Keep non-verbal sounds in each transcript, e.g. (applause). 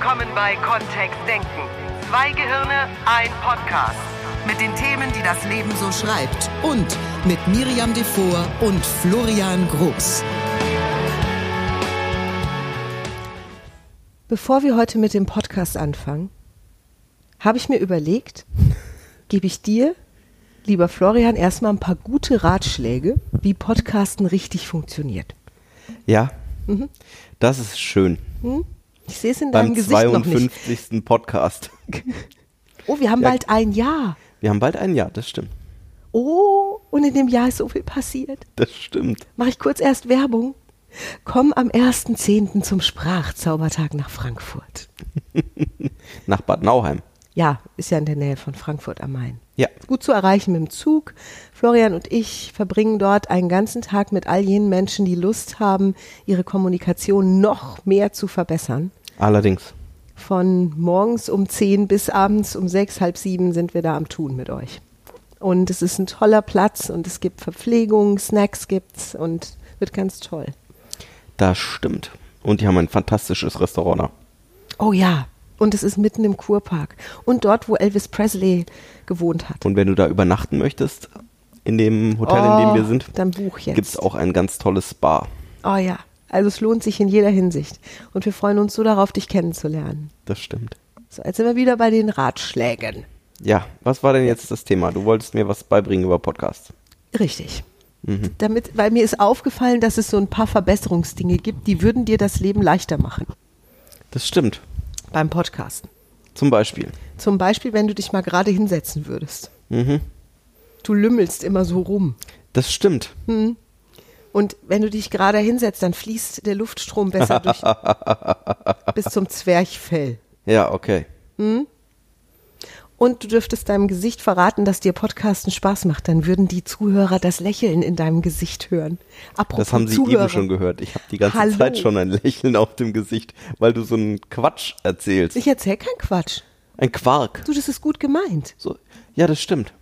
willkommen bei Kontext Denken. Zwei Gehirne, ein Podcast. Mit den Themen, die das Leben so schreibt. Und mit Miriam Devor und Florian Groß. Bevor wir heute mit dem Podcast anfangen, habe ich mir überlegt, (laughs) gebe ich dir, lieber Florian, erstmal ein paar gute Ratschläge, wie Podcasten richtig funktioniert. Ja, das ist schön. Ich sehe es in deinem Gesicht noch nicht. 52. Podcast. (laughs) Oh, wir haben Ja. bald ein Jahr. Wir haben bald ein Jahr, das stimmt. Oh, und in dem Jahr ist so viel passiert. Das stimmt. Mache ich kurz erst Werbung. Komm am 1.10. zum Sprachzaubertag nach Frankfurt. (laughs) Nach Bad Nauheim. Ja, ist ja in der Nähe von Frankfurt am Main. Ja. Gut zu erreichen mit dem Zug. Florian und ich verbringen dort einen ganzen Tag mit all jenen Menschen, die Lust haben, ihre Kommunikation noch mehr zu verbessern. Allerdings. Von morgens um 10 bis abends um 6, halb sieben sind wir da am Tun mit euch. Und es ist ein toller Platz und es gibt Verpflegung, Snacks gibt's und wird ganz toll. Das stimmt. Und die haben ein fantastisches Restaurant da. Oh ja, und es ist mitten im Kurpark und dort, wo Elvis Presley gewohnt hat. Und wenn du da übernachten möchtest, in dem Hotel, in dem wir sind, Oh, Dann buch jetzt. gibt es auch ein ganz tolles Spa. Oh ja, also es lohnt sich in jeder Hinsicht. Und wir freuen uns so darauf, dich kennenzulernen. Das stimmt. So, jetzt sind wir wieder bei den Ratschlägen. Ja, was war denn jetzt das Thema? Du wolltest mir was beibringen über Podcasts. Richtig. Damit, weil mir ist aufgefallen, dass es so ein paar Verbesserungsdinge gibt, die würden dir das Leben leichter machen Das stimmt. beim Podcasten. Zum Beispiel. Zum Beispiel, wenn du dich mal gerade hinsetzen würdest. Mhm. Du lümmelst immer so rum. Das stimmt. Und wenn du dich gerade hinsetzt, dann fließt der Luftstrom besser (laughs) durch bis zum Zwerchfell. Ja, okay. Und du dürftest deinem Gesicht verraten, dass dir Podcasten Spaß macht, dann würden die Zuhörer das Lächeln in deinem Gesicht hören. Apropos Das haben sie Zuhörer. eben schon gehört. Ich habe die ganze Hallo. Zeit schon ein Lächeln auf dem Gesicht, weil du so einen Quatsch erzählst. Ich erzähl keinen Quatsch. Ein Quark. Du, das ist gut gemeint. So, ja, das stimmt.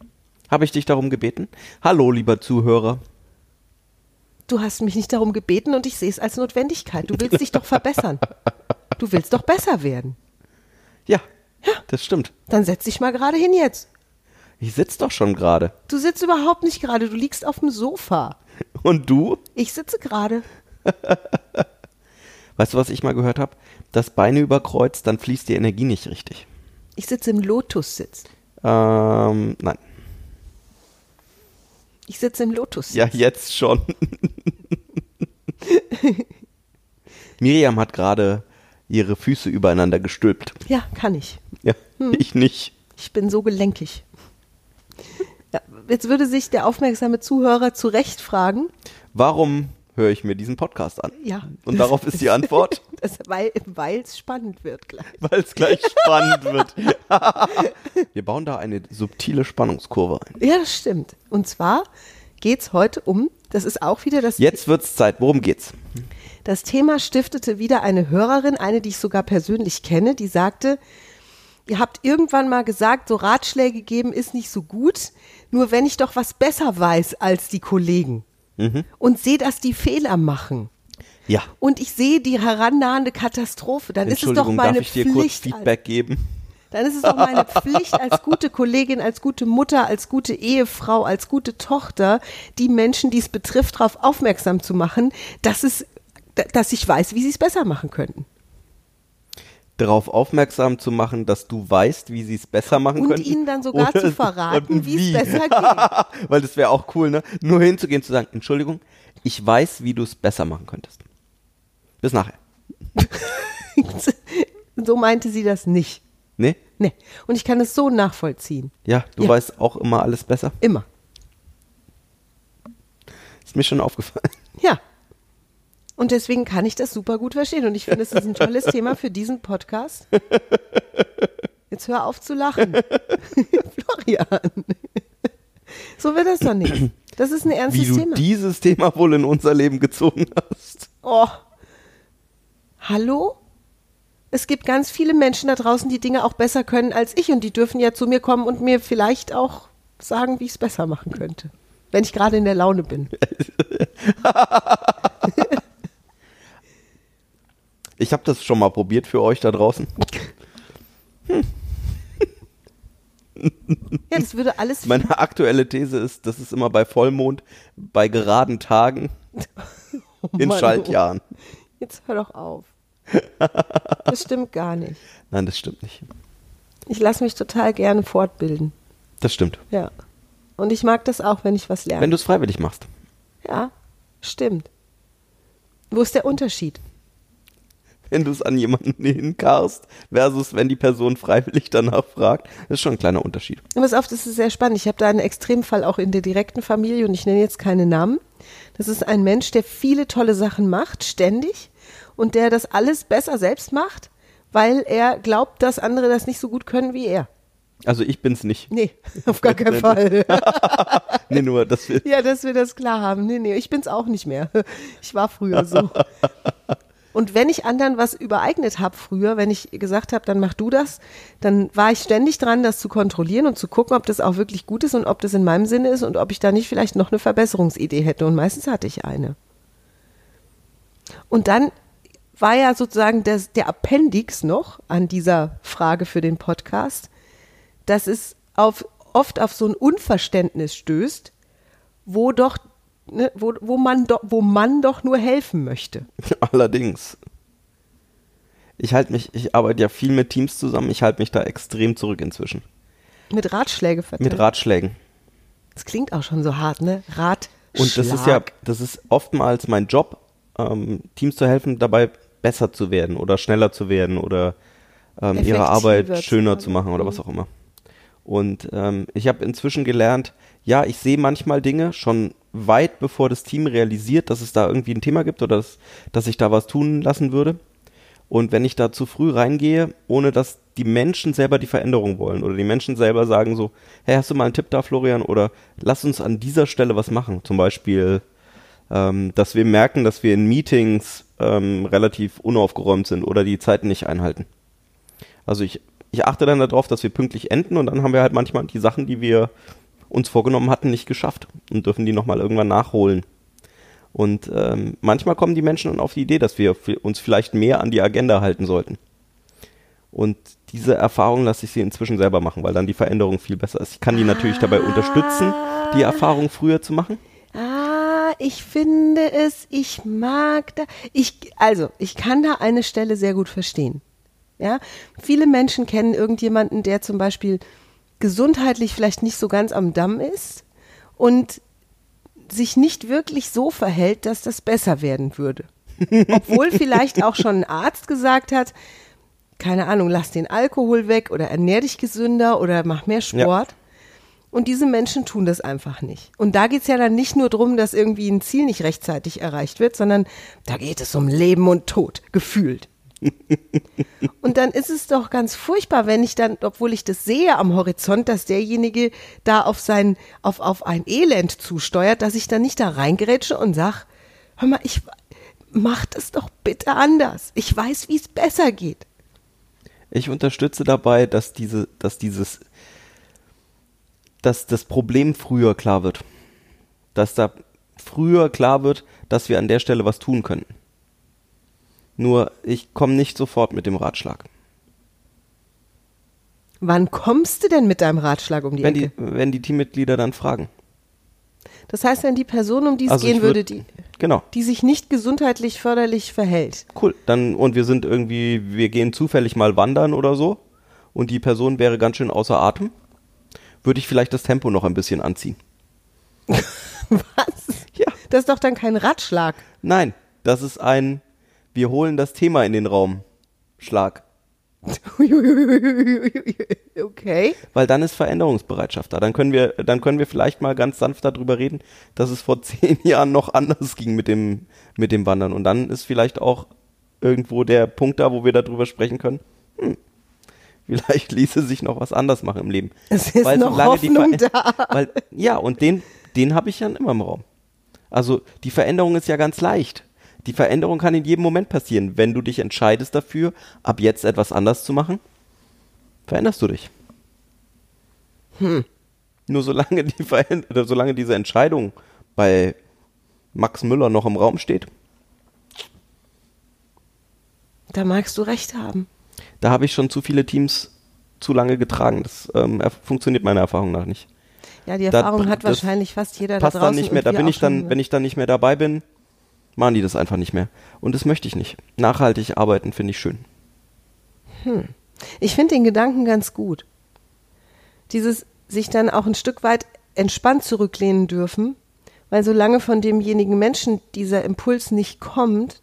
Habe ich dich darum gebeten? Hallo, lieber Zuhörer. Du hast mich nicht darum gebeten und ich sehe es als Notwendigkeit. Du willst dich doch verbessern. Du willst doch besser werden. Ja, das stimmt. Dann setz dich mal gerade hin jetzt. Ich sitz doch schon gerade. Du sitzt überhaupt nicht gerade, du liegst auf dem Sofa. Und du? Ich sitze gerade. (laughs) Weißt du, was ich mal gehört habe? Das Beine überkreuzt, dann fließt die Energie nicht richtig. Ich sitze im Lotussitz. Ähm, nein. Ich sitze im Lotussitz. Ja, jetzt schon. (laughs) Miriam hat gerade ihre Füße übereinander gestülpt. Ja, kann ich. Ja, Hm. ich nicht. Ich bin so gelenkig. Ja, jetzt würde sich der aufmerksame Zuhörer zu Recht fragen, Warum höre ich mir diesen Podcast an? Ja. Und darauf ist die (laughs) Antwort, das, weil es spannend wird gleich. weil es gleich spannend wird. (laughs) Wir bauen da eine subtile Spannungskurve ein. Ja, das stimmt. Und zwar geht es heute um, das ist auch wieder das, Jetzt wird's Zeit. Worum geht's? das Thema stiftete wieder eine Hörerin, eine, die ich sogar persönlich kenne, die sagte, ihr habt irgendwann mal gesagt, so Ratschläge geben ist nicht so gut, nur wenn ich doch was besser weiß als die Kollegen und sehe, dass die Fehler machen. Ja. Und ich sehe die herannahende Katastrophe, dann ist es doch meine darf ich dir kurz Pflicht. als- Feedback geben? Dann ist es doch meine (laughs) Pflicht als gute Kollegin, als gute Mutter, als gute Ehefrau, als gute Tochter, die Menschen, die es betrifft, darauf aufmerksam zu machen, dass es, dass ich weiß, wie sie es besser machen könnten. Darauf aufmerksam zu machen, dass du weißt, wie sie es besser machen Und können. ihnen dann sogar (laughs) zu verraten, wie es besser geht. (laughs) Weil das wäre auch cool, ne? Nur hinzugehen zu sagen, Entschuldigung, ich weiß, wie du es besser machen könntest. Bis nachher. (laughs) so meinte sie das nicht. Nee? Nee. Und ich kann es so nachvollziehen. Ja, du Ja. weißt auch immer alles besser. Immer. Ist mir schon aufgefallen. Ja. Und deswegen kann ich das super gut verstehen. Und ich finde, es ist ein tolles (laughs) Thema für diesen Podcast. Jetzt hör auf zu lachen. (laughs) Florian. So wird das doch nicht. Das ist ein ernstes Wie du Thema. dieses Thema wohl in unser Leben gezogen hast. Oh. Hallo? Es gibt ganz viele Menschen da draußen, die Dinge auch besser können als ich und die dürfen ja zu mir kommen und mir vielleicht auch sagen, wie ich es besser machen könnte. Wenn ich gerade in der Laune bin. (laughs) Ich habe das schon mal probiert für euch da draußen. Ja, das würde alles. Meine aktuelle These ist, das ist immer bei Vollmond, bei geraden Tagen, (laughs) in Mann, Schaltjahren. Jetzt hör doch auf. Das stimmt gar nicht. Nein, das stimmt nicht. Ich lasse mich total gerne fortbilden. Das stimmt. Ja. Und ich mag das auch, wenn ich was lerne. Wenn du es freiwillig machst. ja, stimmt. Wo ist der Unterschied? Wenn du es an jemanden (laughs) hinkarst, versus wenn die Person freiwillig danach fragt, das ist schon ein kleiner Unterschied. Pass auf, das ist sehr spannend. Ich habe da einen Extremfall auch in der direkten Familie und ich nenne jetzt keine Namen. Das ist ein Mensch, der viele tolle Sachen macht, ständig, und der das alles besser selbst macht, weil er glaubt, dass andere das nicht so gut können wie er. Also ich bin's nicht. Nee, (laughs) auf gar keinen Fall. Nee, (laughs) nur, dass wir, Ja, dass wir das klar haben. Nee, nee, ich bin's auch nicht mehr. Ich war früher so. Und wenn ich anderen was übereignet habe früher, wenn ich gesagt habe, dann mach du das, dann war ich ständig dran, das zu kontrollieren und zu gucken, ob das auch wirklich gut ist und ob das in meinem Sinne ist und ob ich da nicht vielleicht noch eine Verbesserungsidee hätte. Und meistens hatte ich eine. Und dann war ja sozusagen das, der Appendix noch an dieser Frage für den Podcast, dass es auf, oft auf so ein Unverständnis stößt, wo doch, ne, wo, wo, man doch, wo man doch nur helfen möchte. (laughs) allerdings. Ich halte mich, ich arbeite ja viel mit Teams zusammen, ich halte mich da extrem zurück inzwischen. Mit Ratschläge verteilen. Mit Ratschlägen. Das klingt auch schon so hart, ne? Ratschlag. Und das ist ja, das ist oftmals mein Job, ähm, Teams zu helfen, dabei besser zu werden oder schneller zu werden oder ähm, ihre Arbeit schöner zu machen oder Mhm. was auch immer. Und ähm, ich habe inzwischen gelernt, ja, ich sehe manchmal Dinge schon weit bevor das Team realisiert, dass es da irgendwie ein Thema gibt oder dass, dass ich da was tun lassen würde. Und wenn ich da zu früh reingehe, ohne dass die Menschen selber die Veränderung wollen oder die Menschen selber sagen so, hey, hast du mal einen Tipp da, Florian? Oder lass uns an dieser Stelle was machen. Zum Beispiel, ähm, dass wir merken, dass wir in Meetings ähm, relativ unaufgeräumt sind oder die Zeiten nicht einhalten. Also ich, ich achte dann darauf, dass wir pünktlich enden und dann haben wir halt manchmal die Sachen, die wir uns vorgenommen hatten, nicht geschafft und dürfen die nochmal irgendwann nachholen. Und ähm, manchmal kommen die Menschen dann auf die Idee, dass wir uns vielleicht mehr an die Agenda halten sollten. Und diese Erfahrung lasse ich sie inzwischen selber machen, weil dann die Veränderung viel besser ist. Ich kann die natürlich dabei unterstützen, die Erfahrung früher zu machen. Ah, ich finde es, ich mag da, ich, also, ich kann da eine Stelle sehr gut verstehen. Ja, viele Menschen kennen irgendjemanden, der zum Beispiel gesundheitlich vielleicht nicht so ganz am Damm ist und sich nicht wirklich so verhält, dass das besser werden würde. (laughs) Obwohl vielleicht auch schon ein Arzt gesagt hat, keine Ahnung, lass den Alkohol weg oder ernähr dich gesünder oder mach mehr Sport. Und diese Menschen tun das einfach nicht. Und da geht's ja dann nicht nur drum, dass irgendwie ein Ziel nicht rechtzeitig erreicht wird, sondern da geht es um Leben und Tod, gefühlt. (laughs) Und dann ist es doch ganz furchtbar, wenn ich dann, obwohl ich das sehe am Horizont, dass derjenige da auf sein, auf, auf ein Elend zusteuert, dass ich dann nicht da reingerätsche und sag, hör mal, ich mach das doch bitte anders. Ich weiß, wie es besser geht. Ich unterstütze dabei, dass diese, dass dieses, dass das Problem früher klar wird. Dass da früher klar wird, dass wir an der Stelle was tun könnten. Nur ich komme nicht sofort mit dem Ratschlag. Wann kommst du denn mit deinem Ratschlag um die Wenn Ecke? die, wenn die Teammitglieder dann fragen. Das heißt, wenn die Person, um die es Also gehen würd- würde, die, Genau. die sich nicht gesundheitlich förderlich verhält. Cool. Dann, und wir sind irgendwie, wir gehen zufällig mal wandern oder so und die Person wäre ganz schön außer Atem, würde ich vielleicht das Tempo noch ein bisschen anziehen. (laughs) Was? Ja. Das ist doch dann kein Ratschlag. Nein, das ist ein, wir holen das Thema in den Raum. Schlag. (laughs) okay. Weil dann ist Veränderungsbereitschaft da. Dann können wir, dann können wir vielleicht mal ganz sanft darüber reden, dass es vor (laughs) zehn Jahren noch anders ging mit dem, mit dem Wandern. Und dann ist vielleicht auch irgendwo der Punkt da, wo wir darüber sprechen können. Hm, vielleicht ließe sich noch was anders machen im Leben. Es ist noch solange die Hoffnung da. Weil, ja, und den, den habe ich ja immer im Raum. Also die Veränderung ist ja ganz leicht. Die Veränderung kann in jedem Moment passieren. Wenn du dich entscheidest dafür, ab jetzt etwas anders zu machen, veränderst du dich. Nur solange, die Veränder solange diese Entscheidung bei Max Müller noch im Raum steht, Da magst du recht haben. Da habe ich schon zu viele Teams zu lange getragen. Das ähm, er- funktioniert meiner Erfahrung nach nicht. Ja, die Da- Erfahrung hat das wahrscheinlich fast jeder Passt da draußen. dann nicht mehr. Da bin ich dann, schon. wenn ich dann nicht mehr dabei bin, machen die das einfach nicht mehr. Und das möchte ich nicht. Nachhaltig arbeiten finde ich schön. Ich finde den Gedanken ganz gut. Dieses sich dann auch ein Stück weit entspannt zurücklehnen dürfen, weil solange von demjenigen Menschen dieser Impuls nicht kommt,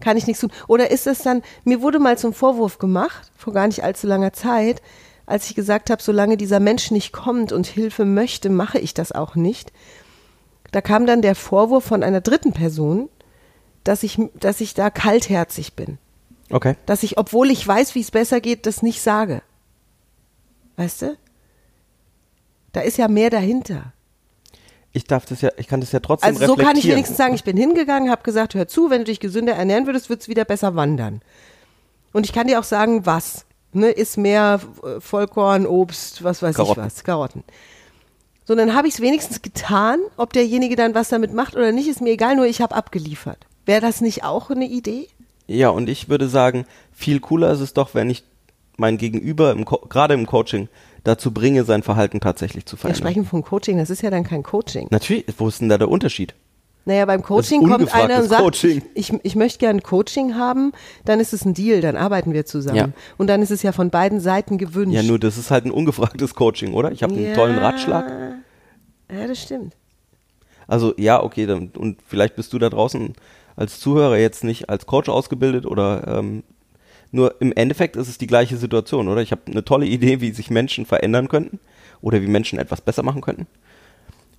kann ich nichts tun. Oder ist es dann, mir wurde mal zum Vorwurf gemacht, vor gar nicht allzu langer Zeit, als ich gesagt habe, solange dieser Mensch nicht kommt und Hilfe möchte, mache ich das auch nicht. Da kam dann der Vorwurf von einer dritten Person, dass ich, dass ich da kaltherzig bin Okay. dass ich, obwohl ich weiß, wie es besser geht, das nicht sage. Weißt du? Da ist ja mehr dahinter. Ich darf das ja, ich kann das ja trotzdem Also so kann ich wenigstens sagen, ich bin hingegangen, habe gesagt, hör zu, wenn du dich gesünder ernähren würdest, wird's wieder besser wandern. Und ich kann dir auch sagen, was. Ne, ist mehr äh, Vollkorn, Obst, was weiß Karotten. ich was, Karotten. So, dann habe ich es wenigstens getan. Ob derjenige dann was damit macht oder nicht, ist mir egal, nur ich habe abgeliefert. Wäre das nicht auch eine Idee? Ja, und ich würde sagen, viel cooler ist es doch, wenn ich mein Gegenüber, im gerade im Coaching, dazu bringe, sein Verhalten tatsächlich zu Wir verändern. sprechen von Coaching, das ist ja dann kein Coaching. Natürlich, wo ist denn da der Unterschied? Naja, beim Coaching kommt einer und sagt, Coaching. ich, ich möchte gerne Coaching haben, dann ist es ein Deal, dann arbeiten wir zusammen. Ja. Und dann ist es ja von beiden Seiten gewünscht. Ja, nur das ist halt ein ungefragtes Coaching, oder? Ich habe einen tollen Ratschlag. Ja, das stimmt. Also ja, okay, dann, und vielleicht bist du da draußen als Zuhörer jetzt nicht als Coach ausgebildet oder ähm, nur im Endeffekt ist es die gleiche Situation, oder? Ich habe eine tolle Idee, wie sich Menschen verändern könnten oder wie Menschen etwas besser machen könnten.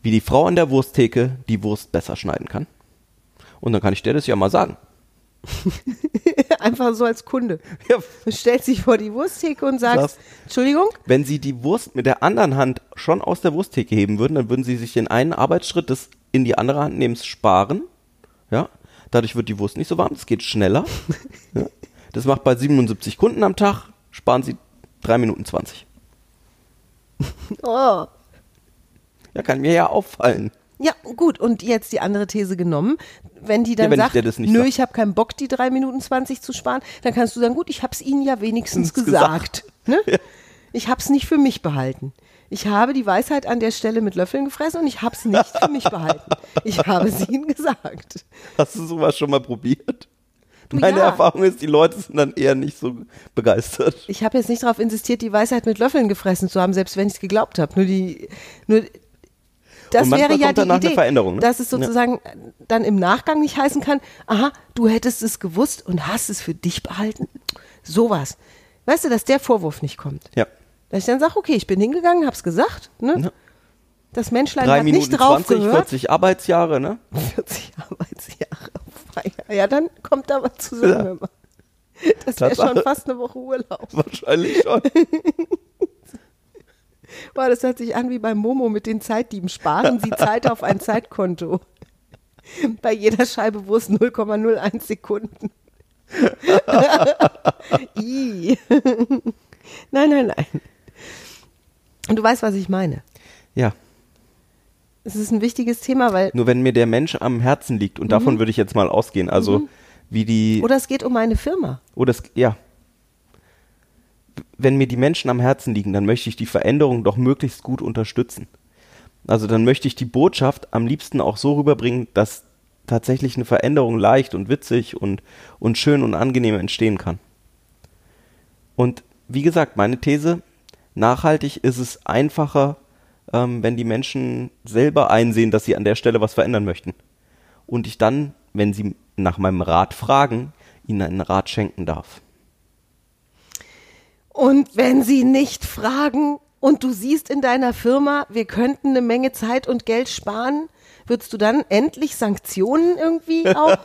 Wie die Frau an der Wursttheke die Wurst besser schneiden kann. Und dann kann ich dir das ja mal sagen. (laughs) Einfach so als Kunde. Ja, Du stellst dich vor die Wursttheke und sagst, Sagst- Entschuldigung, wenn sie die Wurst mit der anderen Hand schon aus der Wursttheke heben würden, dann würden sie sich den einen Arbeitsschritt des in die andere Hand nehmens sparen. Ja, dadurch wird die Wurst nicht so warm, es geht schneller. (laughs) ja. Das macht bei 77 Kunden am Tag, sparen sie 3 Minuten 20. (laughs) oh. Ja, kann mir ja auffallen. Ja, gut, und jetzt die andere These genommen. Wenn die dann Ja, wenn ich sagt, nicht nö, sag. ich habe keinen Bock, die drei Minuten 20 zu sparen, dann kannst du sagen, gut, ich habe es ihnen ja wenigstens gesagt. gesagt. Ne? (laughs) Ich habe es nicht für mich behalten. Ich habe die Weisheit an der Stelle mit Löffeln gefressen und ich habe es nicht für mich behalten. Ich habe es ihnen gesagt. Hast du sowas schon mal probiert? Du, Meine ja. Erfahrung ist, die Leute sind dann eher nicht so begeistert. Ich habe jetzt nicht darauf insistiert, die Weisheit mit Löffeln gefressen zu haben, selbst wenn ich es geglaubt habe. Nur die, nur das wäre ja die Idee, Veränderung, ne? dass es sozusagen dann im Nachgang nicht heißen kann, aha, du hättest es gewusst und hast es für dich behalten. Sowas. Weißt du, dass der Vorwurf nicht kommt. Ja. Dass ich dann sage, okay, ich bin hingegangen, hab's gesagt, ne? Ja. Das Menschlein 3 hat Minuten nicht drauf 20, gehört. 40 Arbeitsjahre, ne? (laughs) 40 Arbeitsjahre. Ja, dann kommt da was zusammen. Ja. Das wäre schon fast eine Woche Urlaub. Wahrscheinlich schon. (laughs) Boah, das hört sich an wie beim Momo mit den Zeitdieben. Sparen Sie Zeit auf ein Zeitkonto. (laughs) Bei jeder Scheibe Wurst 0,01 Sekunden. I. Nein, nein, nein. Und du weißt, was ich meine. Ja. Es ist ein wichtiges Thema, weil. Nur wenn mir der Mensch am Herzen liegt, und davon würde ich jetzt mal ausgehen, also wie die, Oder es geht um eine Firma. oder es, ja. Wenn mir die Menschen am Herzen liegen, dann möchte ich die Veränderung doch möglichst gut unterstützen. Also dann möchte ich die Botschaft am liebsten auch so rüberbringen, dass tatsächlich eine Veränderung leicht und witzig und, und schön und angenehm entstehen kann. Und wie gesagt, meine These, nachhaltig ist es einfacher, ähm, wenn die Menschen selber einsehen, dass sie an der Stelle was verändern möchten. Und ich dann, wenn sie nach meinem Rat fragen, ihnen einen Rat schenken darf. Und wenn sie nicht fragen und du siehst in deiner Firma, wir könnten eine Menge Zeit und Geld sparen, würdest du dann endlich Sanktionen irgendwie (laughs) auch?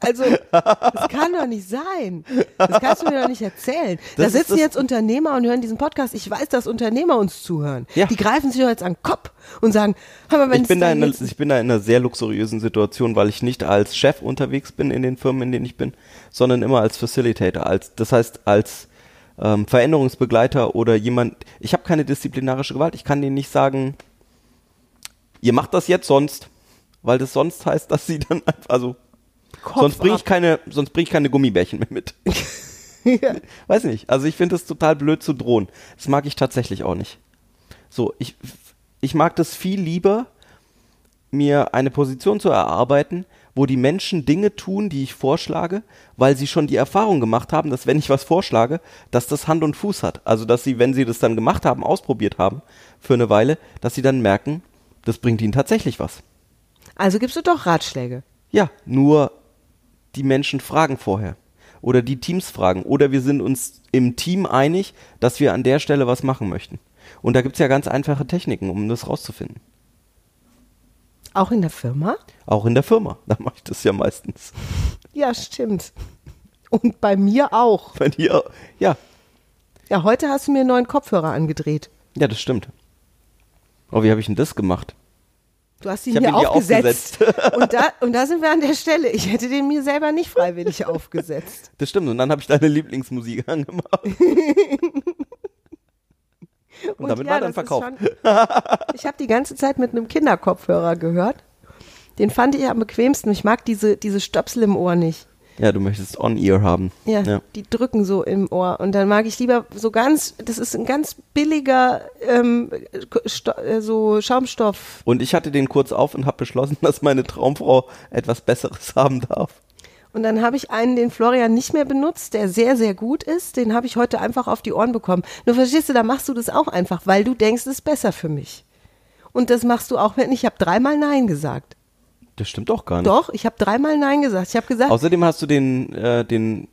Also, das kann doch nicht sein. Das kannst du mir doch nicht erzählen. da Das ist sitzen jetzt Unternehmer und hören diesen Podcast. Ich weiß, dass Unternehmer uns zuhören. Ja. Die greifen sich doch jetzt an den Kopf und sagen, mal, wenn Ich bin, da da in einer, ich bin da in einer sehr luxuriösen Situation, weil ich nicht als Chef unterwegs bin in den Firmen, in denen ich bin, sondern immer als Facilitator. Als, das heißt, als ähm, Veränderungsbegleiter oder jemand. Ich habe keine disziplinarische Gewalt. Ich kann denen nicht sagen, ihr macht das jetzt sonst, weil das sonst heißt, dass sie dann einfach, also Kopf sonst bringe ich keine, sonst bringe ich keine Gummibärchen mehr mit. (laughs) Weiß nicht. Also ich finde es total blöd zu drohen. Das mag ich tatsächlich auch nicht. So, ich, ich mag das viel lieber, mir eine Position zu erarbeiten, wo die Menschen Dinge tun, die ich vorschlage, weil sie schon die Erfahrung gemacht haben, dass wenn ich was vorschlage, dass das Hand und Fuß hat. Also dass sie, wenn sie das dann gemacht haben, ausprobiert haben für eine Weile, dass sie dann merken, das bringt ihnen tatsächlich was. Also gibst du doch Ratschläge. Ja, nur die Menschen fragen vorher. Oder die Teams fragen. Oder wir sind uns im Team einig, dass wir an der Stelle was machen möchten. Und da gibt's ja ganz einfache Techniken, um das rauszufinden. Auch in der Firma? Auch in der Firma. (laughs) Da mache ich das ja meistens. Ja, stimmt. Und bei mir auch. Bei dir, ja, Ja, heute hast du mir einen neuen Kopfhörer angedreht. ja, das stimmt. Oh, wie habe ich denn das gemacht? Du hast ihn ihn hier aufgesetzt. und, da, (laughs) und da sind wir an der Stelle. Ich hätte den mir selber nicht freiwillig (laughs) aufgesetzt. Das stimmt. Und dann habe ich deine Lieblingsmusik angemacht. (laughs) Und, damit war dann verkauft. schon- Ich habe die ganze Zeit mit einem Kinderkopfhörer gehört. Den fand ich am bequemsten. Ich mag diese, diese Stöpsel im Ohr nicht. Ja, du möchtest On-Ear haben. Ja, ja. die drücken so im Ohr. Und dann mag ich lieber so ganz, das ist ein ganz billiger ähm, äh, so Schaumstoff. Und ich hatte den kurz auf und habe beschlossen, (laughs) dass meine Traumfrau etwas Besseres haben darf. Und dann habe ich einen, den Florian nicht mehr benutzt, der sehr, sehr gut ist. Den habe ich heute einfach auf die Ohren bekommen. Nur verstehst du, da machst du das auch einfach, weil du denkst, es ist besser für mich. Und das machst du auch, wenn ich habe dreimal Nein gesagt. Das stimmt doch gar nicht. Doch, ich habe dreimal Nein gesagt. Ich habe gesagt, Außerdem hast du den, äh, den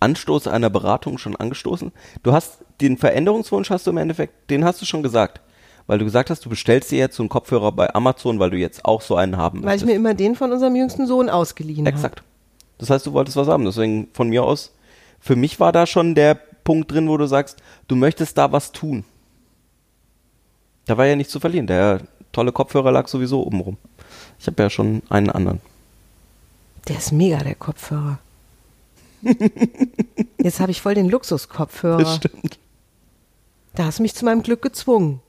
Anstoß einer Beratung schon angestoßen. Du hast den Veränderungswunsch hast du im Endeffekt, den hast du schon gesagt. Weil du gesagt hast, du bestellst dir jetzt so einen Kopfhörer bei Amazon, weil du jetzt auch so einen haben weil ich möchtest. mir immer den von unserem jüngsten Sohn ausgeliehen habe. Exakt. Das heißt, du wolltest was haben. Deswegen von mir aus, für mich war da schon der Punkt drin, wo du sagst, du möchtest da was tun. Da war ja nichts zu verlieren. Der tolle Kopfhörer lag sowieso oben rum. Ich habe ja schon einen anderen. Der ist mega, der Kopfhörer. (laughs) Jetzt habe ich voll den Luxuskopfhörer. Das stimmt. Da hast du mich zu meinem Glück gezwungen.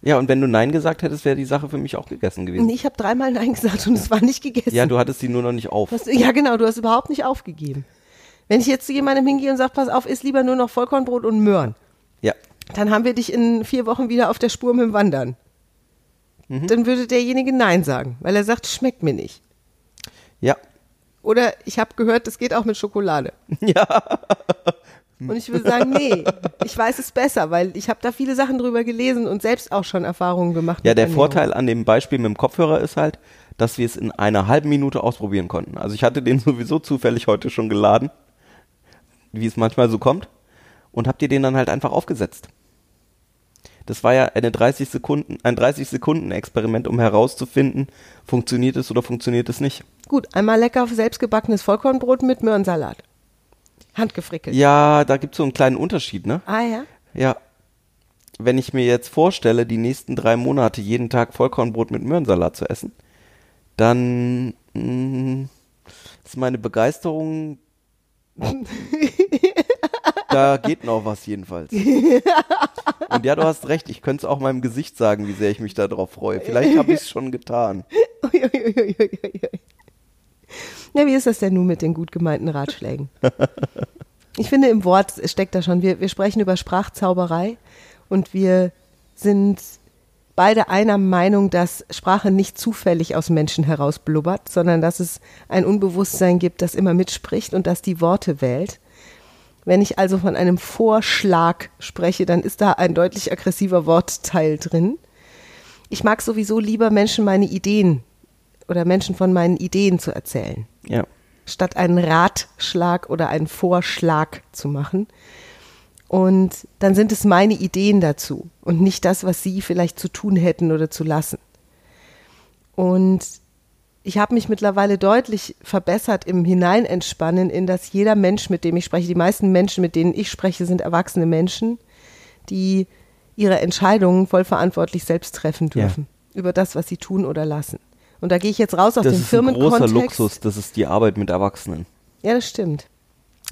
Ja, und wenn du Nein gesagt hättest, wäre die Sache für mich auch gegessen gewesen. Nee, ich habe dreimal Nein gesagt und es war nicht gegessen. Ja, du hattest die nur noch nicht auf. Du hast, ja, genau, du hast überhaupt nicht aufgegeben. Wenn ich jetzt zu jemandem hingehe und sage, pass auf, iss lieber nur noch Vollkornbrot und Möhren, Ja. dann haben wir dich in vier Wochen wieder auf der Spur mit dem Wandern. Mhm. Dann würde derjenige Nein sagen, weil er sagt, schmeckt mir nicht. Ja. Oder ich habe gehört, das geht auch mit Schokolade. (laughs) Ja. Und ich würde sagen, nee, ich weiß es besser, weil ich habe da viele Sachen drüber gelesen und selbst auch schon Erfahrungen gemacht. Ja, der Ernährung. Vorteil an dem Beispiel mit dem Kopfhörer ist halt, dass wir es in einer halben Minute ausprobieren konnten. Also ich hatte den (laughs) sowieso zufällig heute schon geladen, wie es manchmal so kommt, und hab dir den dann halt einfach aufgesetzt. Das war ja eine 30 Sekunden, ein 30 Sekunden Experiment, um herauszufinden, funktioniert es oder funktioniert es nicht. Gut, einmal lecker selbstgebackenes Vollkornbrot mit Möhrensalat. Handgefrickelt. Ja, da gibt es so einen kleinen Unterschied, ne? Ah ja. Ja. Wenn ich mir jetzt vorstelle, die nächsten drei Monate jeden Tag Vollkornbrot mit Möhrensalat zu essen, dann mh, ist meine Begeisterung. (laughs) da geht noch was jedenfalls. (laughs) Und ja, du hast recht, ich könnte es auch meinem Gesicht sagen, wie sehr ich mich darauf freue. Vielleicht habe ich es schon getan. Ja, wie ist das denn nun mit den gut gemeinten Ratschlägen? (laughs) Ich finde, im Wort steckt da schon. Wir, wir sprechen über Sprachzauberei und wir sind beide einer Meinung, dass Sprache nicht zufällig aus Menschen heraus blubbert, sondern dass es ein Unbewusstsein gibt, das immer mitspricht und das die Worte wählt. Wenn ich also von einem Vorschlag spreche, dann ist da ein deutlich aggressiver Wortteil drin. Ich mag sowieso lieber Menschen meine Ideen oder Menschen von meinen Ideen zu erzählen, Ja. statt einen Ratschlag oder einen Vorschlag zu machen. Und dann sind es meine Ideen dazu und nicht das, was Sie vielleicht zu tun hätten oder zu lassen. Und ich habe mich mittlerweile deutlich verbessert im Hineinentspannen, in das jeder Mensch, mit dem ich spreche, die meisten Menschen, mit denen ich spreche, sind erwachsene Menschen, die ihre Entscheidungen vollverantwortlich selbst treffen Ja. dürfen über das, was sie tun oder lassen. Und da gehe ich jetzt raus aus Das dem ist ein großer Firmenkontext. Luxus, das ist die Arbeit mit Erwachsenen. Ja, das stimmt.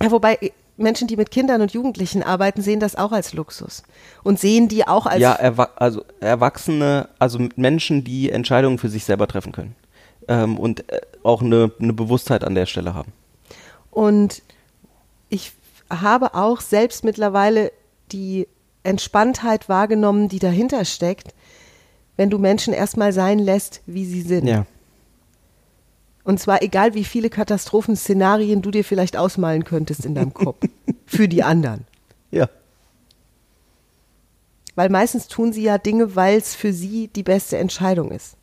Ja, wobei äh, Menschen, die mit Kindern und Jugendlichen arbeiten, sehen das auch als Luxus und sehen die auch als ja, erwa also Erwachsene, also Menschen, die Entscheidungen für sich selber treffen können. Ähm, und äh, auch eine, eine Bewusstheit an der Stelle haben. Und ich habe auch selbst mittlerweile die Entspanntheit wahrgenommen, die dahinter steckt, wenn du Menschen erstmal sein lässt, wie sie sind. Ja. Und zwar egal, wie viele Katastrophenszenarien du dir vielleicht ausmalen könntest in deinem Kopf. (laughs) für die anderen. Ja. Weil meistens tun sie ja Dinge, weil es für sie die beste Entscheidung ist.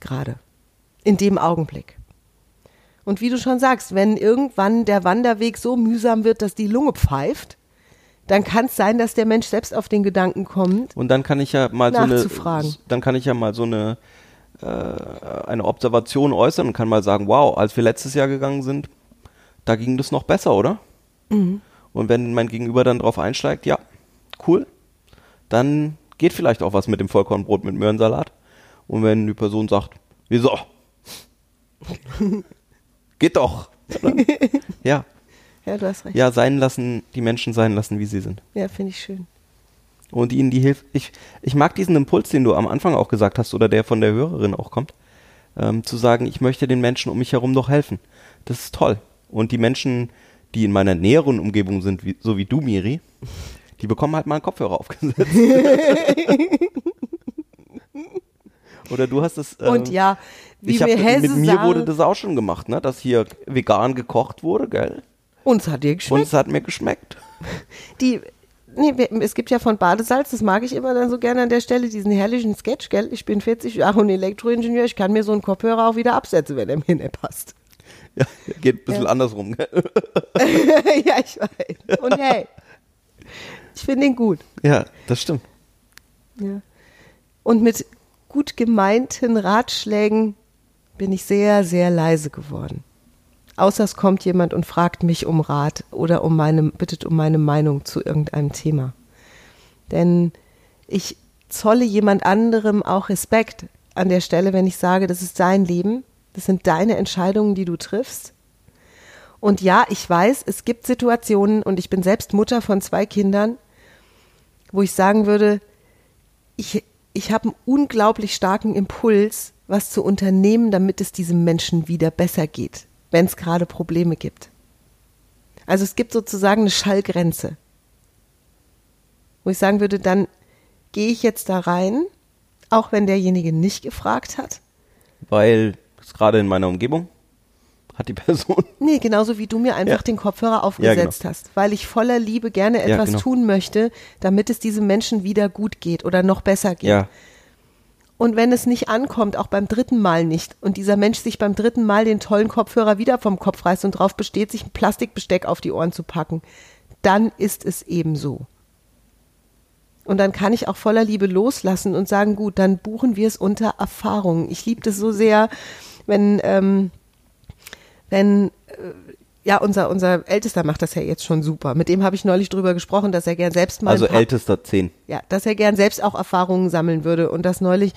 Gerade. In dem Augenblick. Und wie du schon sagst, wenn irgendwann der Wanderweg so mühsam wird, dass die Lunge pfeift, dann kann es sein, dass der Mensch selbst auf den Gedanken kommt. Und dann kann ich ja mal so eine, dann kann ich ja mal so eine, äh, eine Observation äußern und kann mal sagen, wow, als wir letztes Jahr gegangen sind, da ging das noch besser, oder? Mhm. Und wenn mein Gegenüber dann drauf einsteigt, ja, cool, dann geht vielleicht auch was mit dem Vollkornbrot mit Möhrensalat. Und wenn die Person sagt, wieso? (laughs) geht doch. (laughs) Ja, Ja, du hast recht. ja, sein lassen, die Menschen sein lassen, wie sie sind. Ja, finde ich schön. und ihnen die Hilfe. Ich, ich mag diesen Impuls, den du am Anfang auch gesagt hast oder der von der Hörerin auch kommt, ähm, zu sagen, ich möchte den Menschen um mich herum doch helfen. Das ist toll. Und die Menschen, die in meiner näheren Umgebung sind, wie, so wie du, Miri, die bekommen halt mal einen Kopfhörer aufgesetzt. (laughs) oder du hast es. ähm, Und ja, wie ich hab, mir Hesse mit mir sagen, wurde das auch schon gemacht, ne? dass hier vegan gekocht wurde, gell? uns hat dir Und geschmeckt. es hat mir geschmeckt. (laughs) Die, nee, es gibt ja von Badesalz, das mag ich immer dann so gerne an der Stelle, diesen herrlichen Sketch, gell? Ich bin 40 Jahre und Elektroingenieur, ich kann mir so einen Kopfhörer auch wieder absetzen, wenn er mir nicht passt. Ja, geht ein bisschen andersrum, gell? (laughs) ja, ich weiß. Und hey, ich finde ihn gut. Ja, das stimmt. Ja. Und mit gut gemeinten Ratschlägen bin ich sehr, sehr leise geworden. Außer es kommt jemand und fragt mich um Rat oder um meine, bittet um meine Meinung zu irgendeinem Thema. Denn ich zolle jemand anderem auch Respekt an der Stelle, wenn ich sage, das ist dein Leben, das sind deine Entscheidungen, die du triffst. Und ja, ich weiß, es gibt Situationen, und ich bin selbst Mutter von zwei Kindern, wo ich sagen würde, ich, ich habe einen unglaublich starken Impuls, was zu unternehmen, damit es diesem Menschen wieder besser geht, wenn es gerade Probleme gibt. Also es gibt sozusagen eine Schallgrenze, wo ich sagen würde, dann gehe ich jetzt da rein, auch wenn derjenige nicht gefragt hat. Weil es gerade in meiner Umgebung hat die Person. (laughs) Nee, genauso wie du mir einfach Ja. den Kopfhörer aufgesetzt hast, weil ich voller Liebe gerne Ja, etwas genau. tun möchte, damit es diesem Menschen wieder gut geht oder noch besser geht. Ja, Und wenn es nicht ankommt, auch beim dritten Mal nicht, und dieser Mensch sich beim dritten Mal den tollen Kopfhörer wieder vom Kopf reißt und drauf besteht, sich ein Plastikbesteck auf die Ohren zu packen, dann ist es eben so. Und dann kann ich auch voller Liebe loslassen und sagen, gut, dann buchen wir es unter Erfahrung. Ich liebe das so sehr, wenn, ähm, wenn, äh, ja, unser, unser Ältester macht das ja jetzt schon super. Mit dem habe ich neulich drüber gesprochen, dass er gern selbst mal also ältester 10. ja, dass er gern selbst auch Erfahrungen sammeln würde und dass neulich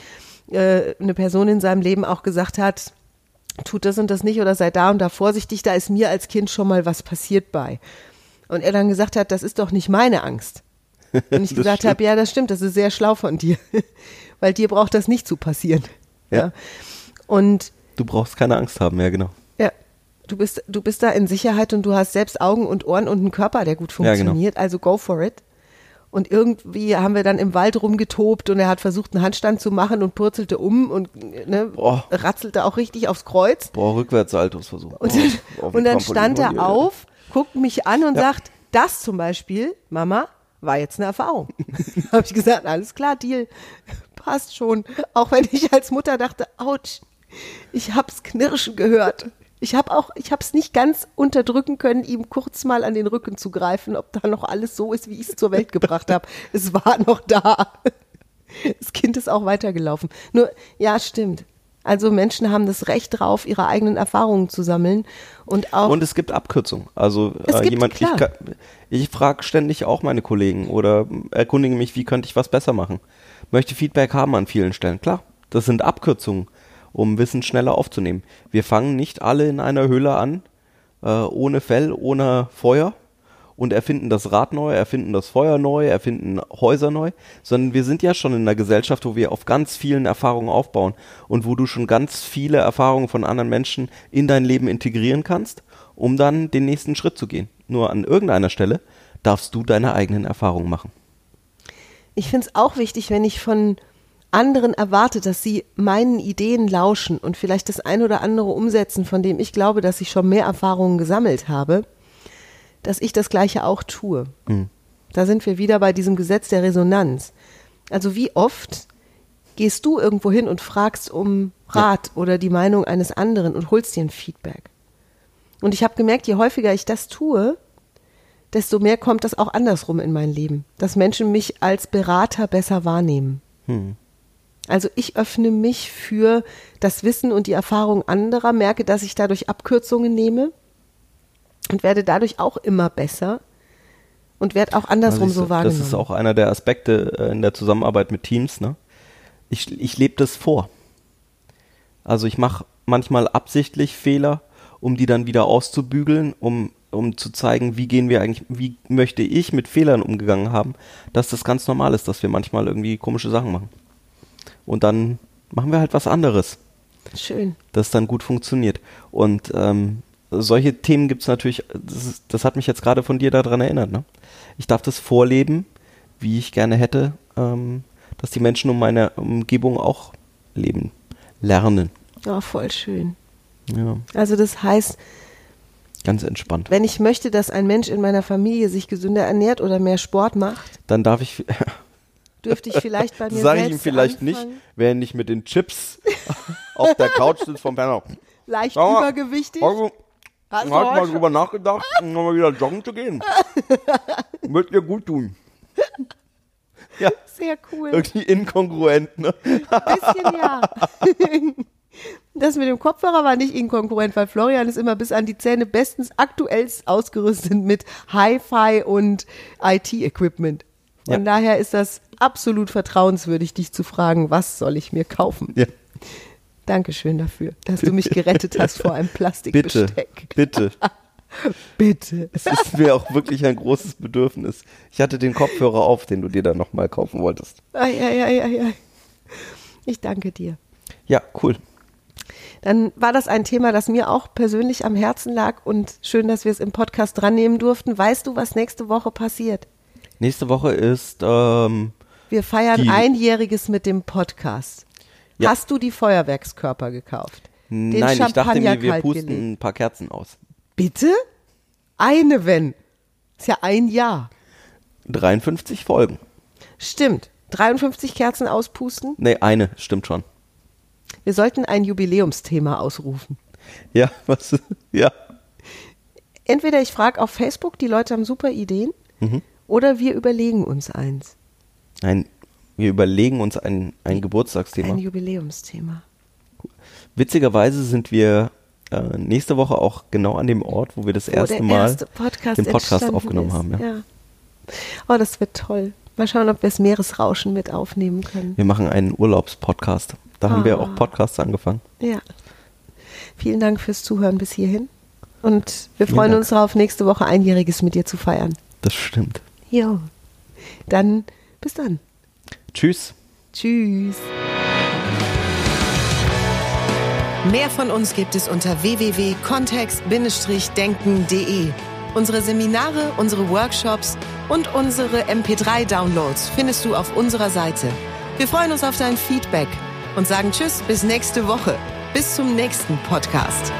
äh, eine Person in seinem Leben auch gesagt hat, tut das und das nicht oder sei da und da vorsichtig, da ist mir als Kind schon mal was passiert bei. Und er dann gesagt hat, das ist doch nicht meine Angst. (laughs) Und ich gesagt habe, ja, das stimmt, das ist sehr schlau von dir, (laughs) weil dir braucht das nicht zu passieren. Ja. Und Du brauchst keine Angst haben, ja genau. Du bist, du bist da in Sicherheit und du hast selbst Augen und Ohren und einen Körper, der gut Ja, genau. funktioniert. Also go for it. Und irgendwie haben wir dann im Wald rumgetobt und er hat versucht, einen Handstand zu machen und purzelte um und ne, ratzelte auch richtig aufs Kreuz. Boah, Rückwärtssaltosversuch. Und, oh, dann, auf und dann stand Oh, er yeah. auf, guckt mich an und Ja. sagt, das zum Beispiel, Mama, war jetzt eine Erfahrung. (laughs) habe ich gesagt, alles klar, Deal, passt schon. Auch wenn ich als Mutter dachte, ouch, ich hab's knirschen gehört. Ich habe auch, ich habe es nicht ganz unterdrücken können, ihm kurz mal an den Rücken zu greifen, ob da noch alles so ist, wie ich es zur Welt gebracht habe. (laughs) Es war noch da. Das Kind ist auch weitergelaufen. Nur, ja, stimmt. Also Menschen haben das Recht drauf, ihre eigenen Erfahrungen zu sammeln und auch Und es gibt Abkürzungen. Also äh, gibt, jemand, klar. ich, ich frage ständig auch meine Kollegen oder erkundige mich, wie könnte ich was besser machen. Möchte Feedback haben an vielen Stellen. Klar, das sind Abkürzungen, um Wissen schneller aufzunehmen. Wir fangen nicht alle in einer Höhle an, äh, ohne Fell, ohne Feuer und erfinden das Rad neu, erfinden das Feuer neu, erfinden Häuser neu, sondern wir sind ja schon in einer Gesellschaft, wo wir auf ganz vielen Erfahrungen aufbauen und wo du schon ganz viele Erfahrungen von anderen Menschen in dein Leben integrieren kannst, um dann den nächsten Schritt zu gehen. Nur an irgendeiner Stelle darfst du deine eigenen Erfahrungen machen. Ich finde es auch wichtig, wenn ich von anderen erwarte, dass sie meinen Ideen lauschen und vielleicht das ein oder andere umsetzen, von dem ich glaube, dass ich schon mehr Erfahrungen gesammelt habe, dass ich das Gleiche auch tue. Mhm. Da sind wir wieder bei diesem Gesetz der Resonanz. Also wie oft gehst du irgendwo hin und fragst um Rat oder die Meinung eines anderen und holst dir ein Feedback? Und ich habe gemerkt, je häufiger ich das tue, desto mehr kommt das auch andersrum in mein Leben, dass Menschen mich als Berater besser wahrnehmen. Hm. Also ich öffne mich für das Wissen und die Erfahrung anderer, merke, dass ich dadurch Abkürzungen nehme und werde dadurch auch immer besser und werde auch andersrum Also so wahrgenommen. Das ist auch einer der Aspekte äh, in der Zusammenarbeit mit Teams. Ne? Ich, ich lebe das vor. Also ich mache manchmal absichtlich Fehler, um die dann wieder auszubügeln, um, um zu zeigen, wie gehen wir eigentlich, wie möchte ich mit Fehlern umgegangen haben, dass das ganz normal ist, dass wir manchmal irgendwie komische Sachen machen. Und dann machen wir halt was anderes Schön. das dann gut funktioniert. Und ähm, solche Themen gibt es natürlich, das, ist, das hat mich jetzt gerade von dir daran erinnert. Ne? Ich darf das vorleben, wie ich gerne hätte, ähm, dass die Menschen um meine Umgebung auch leben, lernen. Oh, voll schön. Ja, Also das heißt, ganz entspannt. wenn ich möchte, dass ein Mensch in meiner Familie sich gesünder ernährt oder mehr Sport macht, Dann darf ich, (laughs) dürfte ich vielleicht bei (laughs) mir sage ich ihm vielleicht nicht, anfangen. wer nicht mit den Chips auf der Couch sitzt vom Fernseher. Leicht Sag mal, übergewichtig. Also, Hast du Hast mal drüber nachgedacht, nochmal wieder joggen zu gehen? (laughs) Wird dir gut tun. (laughs) Ja, Sehr cool. irgendwie inkongruent, ne? bisschen ja. Das mit dem Kopfhörer war nicht inkonkurrent, weil Florian ist immer bis an die Zähne bestens aktuell ausgerüstet mit Hi-Fi und IT-Equipment. Von Ja. daher ist das absolut vertrauenswürdig, dich zu fragen, was soll ich mir kaufen? Ja. Dankeschön dafür, dass du mich gerettet hast vor einem Bitte, (laughs) Plastikbesteck. bitte. (laughs) Bitte. Es ist mir auch wirklich ein großes Bedürfnis. Ich hatte den Kopfhörer auf, den du dir dann nochmal kaufen wolltest. Ei, ei, ei, ei, ei. Ich danke dir. Ja, cool. Dann war das ein Thema, das mir auch persönlich am Herzen lag und schön, dass wir es im Podcast dran nehmen durften. Weißt du, was nächste Woche passiert? Nächste Woche ist, ähm, Wir feiern einjähriges mit dem Podcast. Ja. Hast du die Feuerwerkskörper gekauft? Den nein, ich dachte mir, wir pusten gelegt. ein paar Kerzen aus. Bitte? Eine, wenn. Ist ja ein Jahr. 53 Folgen. Stimmt. 53 Kerzen auspusten? Nee, eine, stimmt schon. Wir sollten ein Jubiläumsthema ausrufen. Ja, (laughs) was, ja. Entweder ich frage auf Facebook, die Leute haben super Ideen, Mhm. Oder wir überlegen uns eins. Nein, wir überlegen uns ein, ein Geburtstagsthema. Ein Jubiläumsthema. Witzigerweise sind wir äh, nächste Woche auch genau an dem Ort, wo wir das Wo erste Mal erste Podcast den Podcast aufgenommen ist. haben. Ja. Ja. Oh, das wird toll. Mal schauen, ob wir das Meeresrauschen mit aufnehmen können. Wir machen einen Urlaubspodcast. Da haben wir Ah. auch Podcasts angefangen. Ja. Vielen Dank fürs Zuhören bis hierhin. Und wir Vielen freuen Dank. uns darauf, nächste Woche Einjähriges mit dir zu feiern. Das stimmt. Jo. Dann bis dann. Tschüss. Tschüss. Mehr von uns gibt es unter www.kontext-denken.de. Unsere Seminare, unsere Workshops und unsere MP3-Downloads findest du auf unserer Seite. Wir freuen uns auf dein Feedback und sagen Tschüss bis nächste Woche. Bis zum nächsten Podcast.